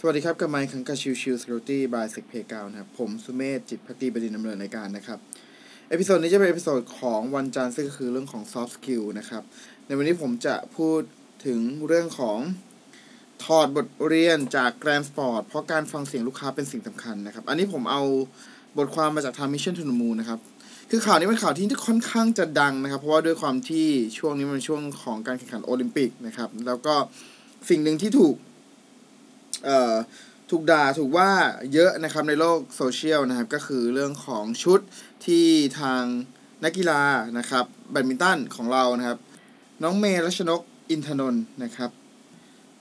สวัสดีครับกับไมค์ขังกาชิวชิว Security by SecPlayground นะครับ ผมสุเมธจิตภักดีบดินทร์ ดำเนินรายการนะครับ episode นี้จะเป็น episode ของวันจันทร์ซึ่งก็คือเรื่องของ soft skill นะครับ ในวันนี้ผมจะพูดถึงเรื่องของถอดบทเรียนจาก Grand Sport เพราะการฟังเสียงลูกค้าเป็นสิ่งสำคัญนะครับ อันนี้ผมเอาบทความมาจากทาง Mission to the Moon นะครับ คือข่าวนี้เป็นข่าวที่ค่อนข้างจะดังนะครับ เพราะว่าด้วยความที่ช่วงนี้มันช่วงของการแข่งขันโอลิมปิกนะครับ แล้วก็สิ่งหนึ่งที่ถูก ถูกด่าถูกว่าเยอะนะครับในโลกโซเชียลนะครับก็คือเรื่องของชุดที่ทางนักกีฬานะครับแบดมินตันของเรานะครับ น้องเมย์รัชนกอินทนนท์นะครับ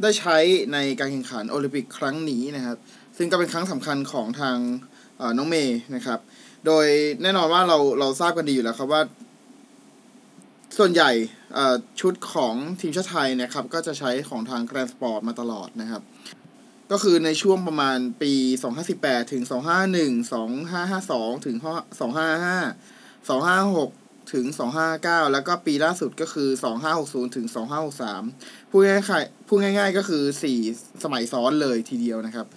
ได้ใช้ในการแข่งขันโอลิมปิกครั้งนี้นะครับ ซึ่งก็เป็นครั้งสำคัญของทางน้องเมย์นะครับ โดยแน่นอนว่าเราเราทราบกันดีอยู่แล้วครับว่า ส่วนใหญ่ชุดของทีมชาติไทยนะครับ ก็จะใช้ของทาง Grand Sport มาตลอดนะครับ ก็คือในช่วงประมาณปี 2518 ถึง 251 2552 ถึง 255 256 ถึง 259 แล้วก็ปีล่าสุดก็คือ 2560 ถึง 2563 พูดง่ายๆพูดง่ายๆก็คือ 4 สมัยซ้อนเลยทีเดียวนะครับ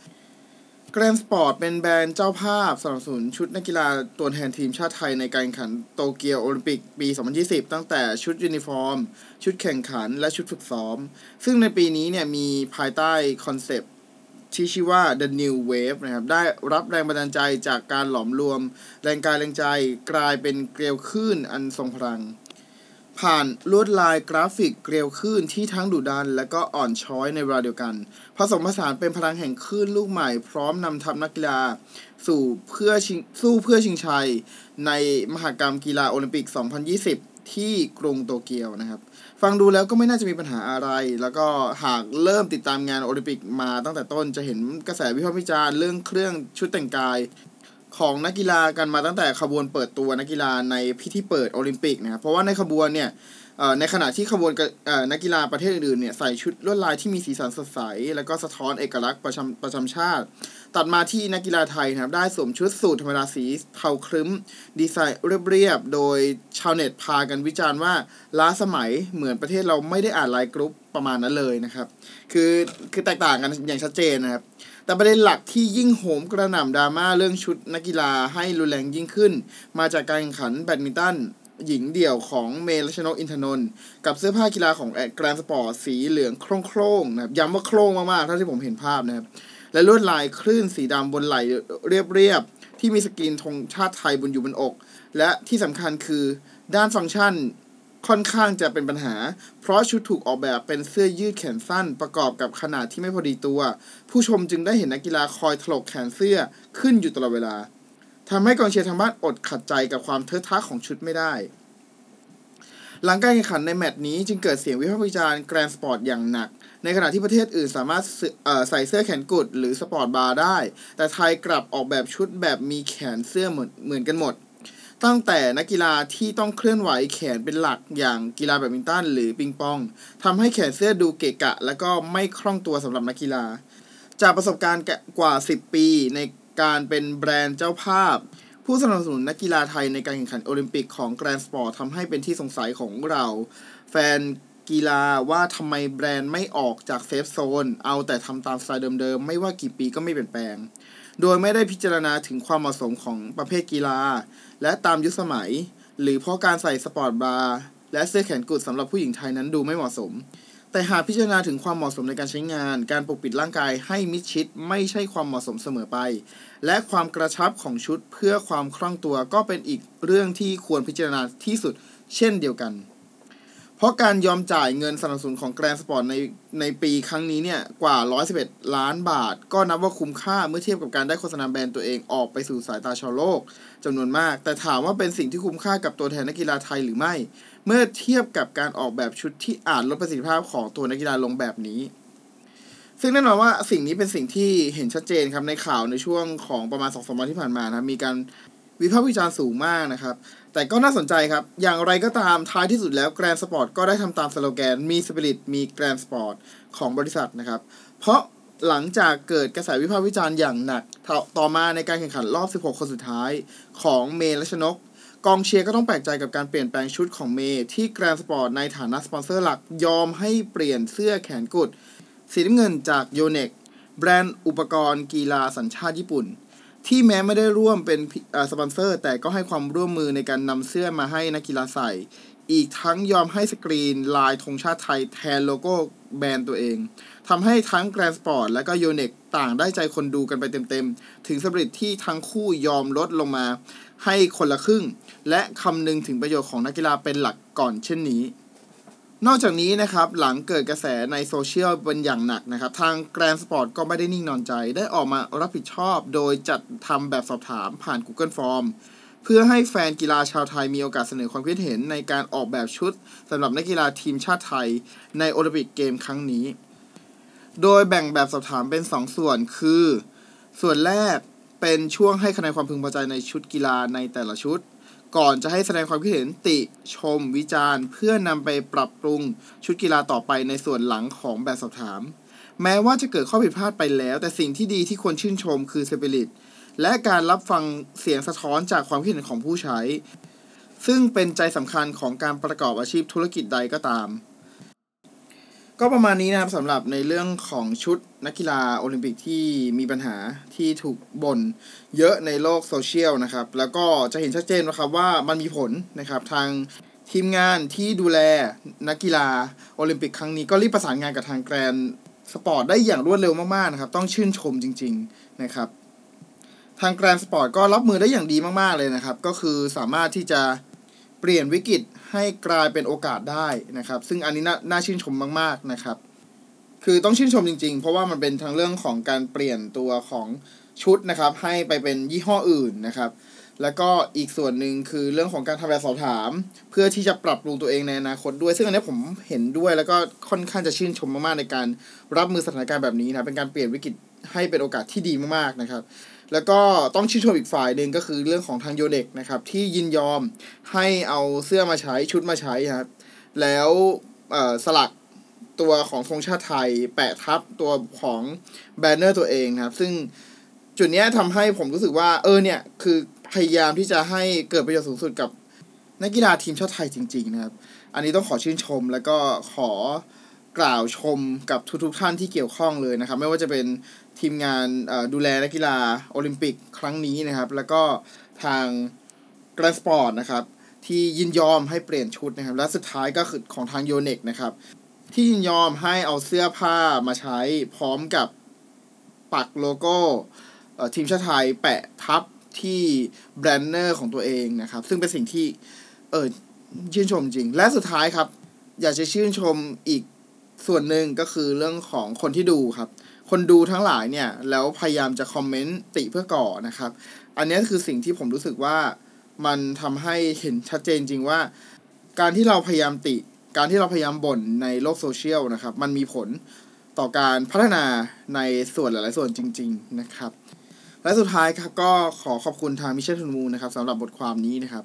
Grand Sport เป็นแบรนด์เจ้าภาพสนับสนุนชุดนักกีฬาตัวแทนทีมชาติไทยในการแข่งขันโตเกียวโอลิมปิกปี 2020 ตั้งแต่ชุดยูนิฟอร์ม ชุดแข่งขันและชุดฝึกซ้อม ซึ่งในปีนี้เนี่ยมีภายใต้คอนเซปต์ ที่ชื่อว่า The New Wave นะครับ ได้รับแรงบันดาลใจจากการหลอมรวม แรงกายแรงใจกลายเป็นเกลียวคลื่นอันทรงพลัง ผ่านลวดลายกราฟิกเกลียวคลื่นที่ทั้งดุดัน และก็อ่อนช้อยในเวลาเดียวกัน ผสมผสานเป็นพลังแห่งคลื่นลูกใหม่ พร้อมนำทัพนักกีฬา สู่เพื่อชิงสู้เพื่อชิงชัย ในมหกรรมกีฬาโอลิมปิก 2020 ที่กรุงโตเกียวนะครับ ฟังดูแล้วก็ไม่น่าจะมีปัญหาอะไร แล้วก็หากเริ่มติดตามงานโอลิมปิกมาตั้งแต่ต้นจะเห็นกระแสวิพากษ์วิจารณ์เรื่องเครื่องชุดแต่งกายของนักกีฬากันมาตั้งแต่ขบวนเปิดตัวนักกีฬาในพิธีเปิดโอลิมปิกนะครับเพราะว่าในขบวนเนี่ย ในขณะที่ขบวนนักกีฬาประเทศอื่นเนี่ยใส่ชุดลวดลายที่มีสีสันสดใส แล้วก็สะท้อนเอกลักษณ์ประจำประจำชาติ ตัดมาที่นักกีฬาไทยนะครับได้สวมชุดสูทธรรมดาสีเทาครึ้ม ดีไซน์เรียบๆ โดยชาวเน็ตพากันวิจารณ์ว่าล้าสมัยเหมือนประเทศเราไม่ได้อ่านไลน์กรุ๊ปประมาณนั้นเลยนะครับ คือคือแตกต่างกันอย่างชัดเจนนะครับแต่ประเด็นหลักที่ยิ่งโหมกระหน่ำดราม่าเรื่องชุดนักกีฬาให้รุนแรงยิ่งขึ้น มาจากการแข่งขันแบดมินตัน หญิงเดี่ยวของเมย์ รัชนกอินทนนท์กับเสื้อผ้ากีฬาของแกรนด์สปอร์ตสีเหลืองโคร่งๆนะครับย้ำว่าโคร่งมากๆเท่าที่ผมเห็นภาพนะครับ และลวดลายคลื่นสีดำบนไหล่เรียบๆ ที่มีสกรีนธงชาติไทยบนอยู่บนอก และที่สำคัญคือด้านฟังก์ชันค่อนข้างจะเป็นปัญหา เพราะชุดถูกออกแบบเป็นเสื้อยืดแขนสั้น ประกอบกับขนาดที่ไม่พอดีตัว ผู้ชมจึงได้เห็นนักกีฬาคอยถลกแขนเสื้อขึ้นอยู่ตลอดเวลา ทำให้กองเชียร์ทางบ้านอดขัดใจกับความเทอะทะของชุดไม่ได้ หลังการแข่งขันในแมตช์นี้จึงเกิดเสียงวิพากษ์วิจารณ์แกรนด์สปอร์ตอย่างหนัก ในขณะที่ประเทศอื่นสามารถใส่เสื้อแขนกุดหรือ sport bra ได้ แต่ไทยกลับออกแบบชุดแบบมีแขนเสื้อเหมือนเหมือนกันหมด ตั้งแต่นักกีฬาที่ต้องเคลื่อนไหวแขนเป็นหลักอย่างกีฬาแบดมินตันหรือปิงปองทำให้แขนเสื้อดูเกะกะ และก็ไม่คล่องตัวสำหรับนักกีฬาจากประสบการณ์กว่า 10 ปีใน การเป็นแบรนด์เจ้าภาพ ผู้สนับสนุนนักกีฬาไทยในการแข่งขันโอลิมปิกของแกรนด์สปอร์ตทำให้เป็นที่สงสัยของเหล่า แฟนกีฬาว่าทำไมแบรนด์ไม่ออกจาก safe zone เอาแต่ทำตามสไตล์เดิมๆ ไม่ว่ากี่ปีก็ไม่เปลี่ยนแปลง โดยไม่ได้พิจารณาถึงความเหมาะสมของประเภทกีฬา และตามยุคสมัย หรือเพราะการใส่ sport bra และเสื้อแขนกุดสำหรับผู้หญิงไทยนั้นดูไม่เหมาะสม แต่หากพิจารณาถึงความเหมาะสมในการใช้งาน การปกปิดร่างกายให้มิดชิดไม่ใช่ความเหมาะสมเสมอไป และความกระชับของชุดเพื่อความคล่องตัวก็เป็นอีกเรื่องที่ควรพิจารณาที่สุดเช่นเดียวกัน เพราะการยอมจ่ายเงินสนับสนุนของแกรนด์สปอร์ตในในปีครั้งนี้เนี่ยกว่า 111 ล้านบาท ก็นับว่าคุ้มค่าเมื่อเทียบกับการได้โฆษณาแบรนด์ตัวเองออกไปสู่สายตาชาวโลกจำนวนมาก แต่ถามว่าเป็นสิ่งที่คุ้มค่ากับตัวแทนนักกีฬาไทยหรือไม่ เมื่อเทียบกับการออกแบบชุดที่อาจลดประสิทธิภาพของตัวนักกีฬาลงแบบนี้ ซึ่งแน่นอนว่าสิ่งนี้เป็นสิ่งที่เห็นชัดเจนครับในข่าวในช่วงของประมาณสองสามวันที่ผ่านมานะมีการ วิพากษ์วิจารณ์สูงมากนะครับ แต่ก็น่าสนใจครับ อย่างไรก็ตามท้ายที่สุดแล้วแกรนด์สปอร์ตก็ได้ทำตามสโลแกนมีสปิริตมีแกรนด์สปอร์ตของบริษัทนะครับ เพราะหลังจากเกิดกระแสวิพากษ์วิจารณ์อย่างหนัก ต่อมาในการแข่งขันรอบ 16 คนสุดท้ายของเมย์ รัชนก กองเชียร์ก็ต้องแปลกใจกับการเปลี่ยนแปลงชุดของเมย์ที่แกรนด์สปอร์ตในฐานะสปอนเซอร์หลักยอมให้เปลี่ยนเสื้อแขนกุดสีน้ำเงินจากโยเน็กซ์แบรนด์อุปกรณ์กีฬาสัญชาติญี่ปุ่น ที่แม้ไม่ได้ร่วมเป็นสปอนเซอร์ แต่ก็ให้ความร่วมมือในการนำเสื้อมาให้นักกีฬาใส่ อีกทั้งยอมให้สกรีนลายธงชาติไทยแทนโลโก้แบรนด์ตัวเองทำให้ทั้งแกรนด์สปอร์ตและก็โยเน็กซ์ต่างได้ใจคนดูกันไปเต็มๆ ถึงสำเร็จที่ทั้งคู่ยอมลดลงมาให้คนละครึ่ง และคำนึงถึงประโยชน์ของนักกีฬาเป็นหลักก่อนเช่นนี้ นอกจากนี้นะครับหลังเกิดกระแสในโซเชียลเป็นอย่างหนักนะครับ ทางแกรนด์สปอร์ตก็ไม่ได้นิ่งนอนใจ ได้ออกมารับผิดชอบโดยจัดทำแบบสอบถามผ่าน Google Form เพื่อให้แฟนกีฬาชาวไทยมีโอกาสเสนอความคิดเห็นในการออกแบบชุดสำหรับนักกีฬาทีมชาติไทยในโอลิมปิกเกมครั้งนี้ โดยแบ่งแบบสอบถามเป็น 2ส่วนคือ ส่วนแรกเป็นช่วงให้คะแนนความพึงพอใจในชุดกีฬาในแต่ละชุด ก่อนจะให้แสดงความคิดเห็นติชมวิจารณ์ เพื่อนำไปปรับปรุงชุดกีฬาต่อไปในส่วนหลังของแบบสอบถาม แม้ว่าจะเกิดข้อผิดพลาดไปแล้ว แต่สิ่งที่ดีที่ควรชื่นชมคือสปิริตและการรับฟังเสียงสะท้อนจากความคิดเห็นของผู้ใช้ ซึ่งเป็นใจสำคัญของการประกอบอาชีพธุรกิจใดก็ตาม ก็ประมาณนี้นะครับสำหรับในเรื่องของชุดนักกีฬาโอลิมปิกที่มีปัญหาที่ถูกบ่นเยอะในโลกโซเชียลนะครับ แล้วก็จะเห็นชัดเจนนะครับว่ามันมีผลนะครับทางทีมงานที่ดูแลนักกีฬาโอลิมปิกครั้งนี้ก็รีบประสานงานกับทางแกรนด์สปอร์ตได้อย่างรวดเร็วมากๆนะครับ ต้องชื่นชมจริง ๆนะครับ ทางแกรนด์สปอร์ตก็รับมือได้อย่างดีมากๆเลยนะครับ ก็คือสามารถที่จะเปลี่ยนวิกฤต ให้กลายเป็นโอกาสได้นะครับ ซึ่งอันนี้น่าชื่นชมมาก ๆนะครับ คือต้องชื่นชมจริง ๆ เพราะว่ามันเป็นทั้งเรื่องของการเปลี่ยนตัวของชุดนะครับ ให้ไปเป็นยี่ห้ออื่นนะครับ แล้วก็อีกส่วนหนึ่งคือเรื่องของการทำแบบสอบถาม เพื่อที่จะปรับปรุงตัวเองในอนาคตด้วย ซึ่งอันนี้ผมเห็นด้วยแล้วก็ค่อนข้างจะชื่นชมมากๆในการรับมือสถานการณ์แบบนี้นะเป็นการเปลี่ยนวิกฤตให้เป็นโอกาสที่ดีมากๆนะครับ แล้วก็ต้องชื่นชมอีกฝ่ายหนึ่งก็คือเรื่องของทางโยเด็กนะครับที่ยินยอมให้เอาเสื้อมาใช้ชุดมาใช้ครับแล้วสลักตัวของธงชาติไทยแปะทับตัวของแบนเนอร์ตัวเองนะครับ ซึ่งจุดนี้ทำให้ผมรู้สึกว่าเออเนี่ยคือพยายามที่จะให้เกิดประโยชน์สูงสุดกับนักกีฬาทีมชาติไทยจริง ๆ นะครับ อันนี้ต้องขอชื่นชมแล้วก็ขอกล่าวชมกับทุกๆท่านที่เกี่ยวข้องเลยนะครับ ไม่ว่าจะเป็น ทีมงานดูแลนักกีฬาโอลิมปิกครั้งนี้นะครับ แล้วก็ทางแกรนด์สปอร์ตนะครับ ที่ยินยอมให้เปลี่ยนชุดนะครับ และสุดท้ายก็คือของทางโยเน็กซ์นะครับ ที่ยินยอมให้เอาเสื้อผ้ามาใช้พร้อมกับปักโลโก้ทีมชาติไทยแปะทับที่แบนเนอร์ของตัวเองนะครับ ซึ่งเป็นสิ่งที่เออชื่นชมจริง และสุดท้ายครับ อยากจะชื่นชมอีกส่วนหนึ่งก็คือเรื่องของคนที่ดูครับ คนดูทั้งหลายเนี่ยแล้วพยายามจะคอมเมนต์ติเพื่อก่อนะครับ อันนี้คือสิ่งที่ผมรู้สึกว่ามันทำให้เห็นชัดเจนจริงว่า การที่เราพยายามติ การที่เราพยายามบ่นในโลกโซเชียลนะครับ มันมีผลต่อการพัฒนาในส่วนหลาย ๆ ส่วนจริง ๆ นะครับ และสุดท้ายครับก็ขอขอบคุณทางมิเชลทุนมูนะครับสำหรับบทความนี้นะครับ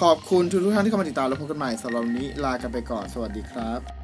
ขอบคุณทุกท่านที่เข้ามาติดตามและพบกันใหม่สำหรับวันนี้ลากันไปก่อนสวัสดีครับ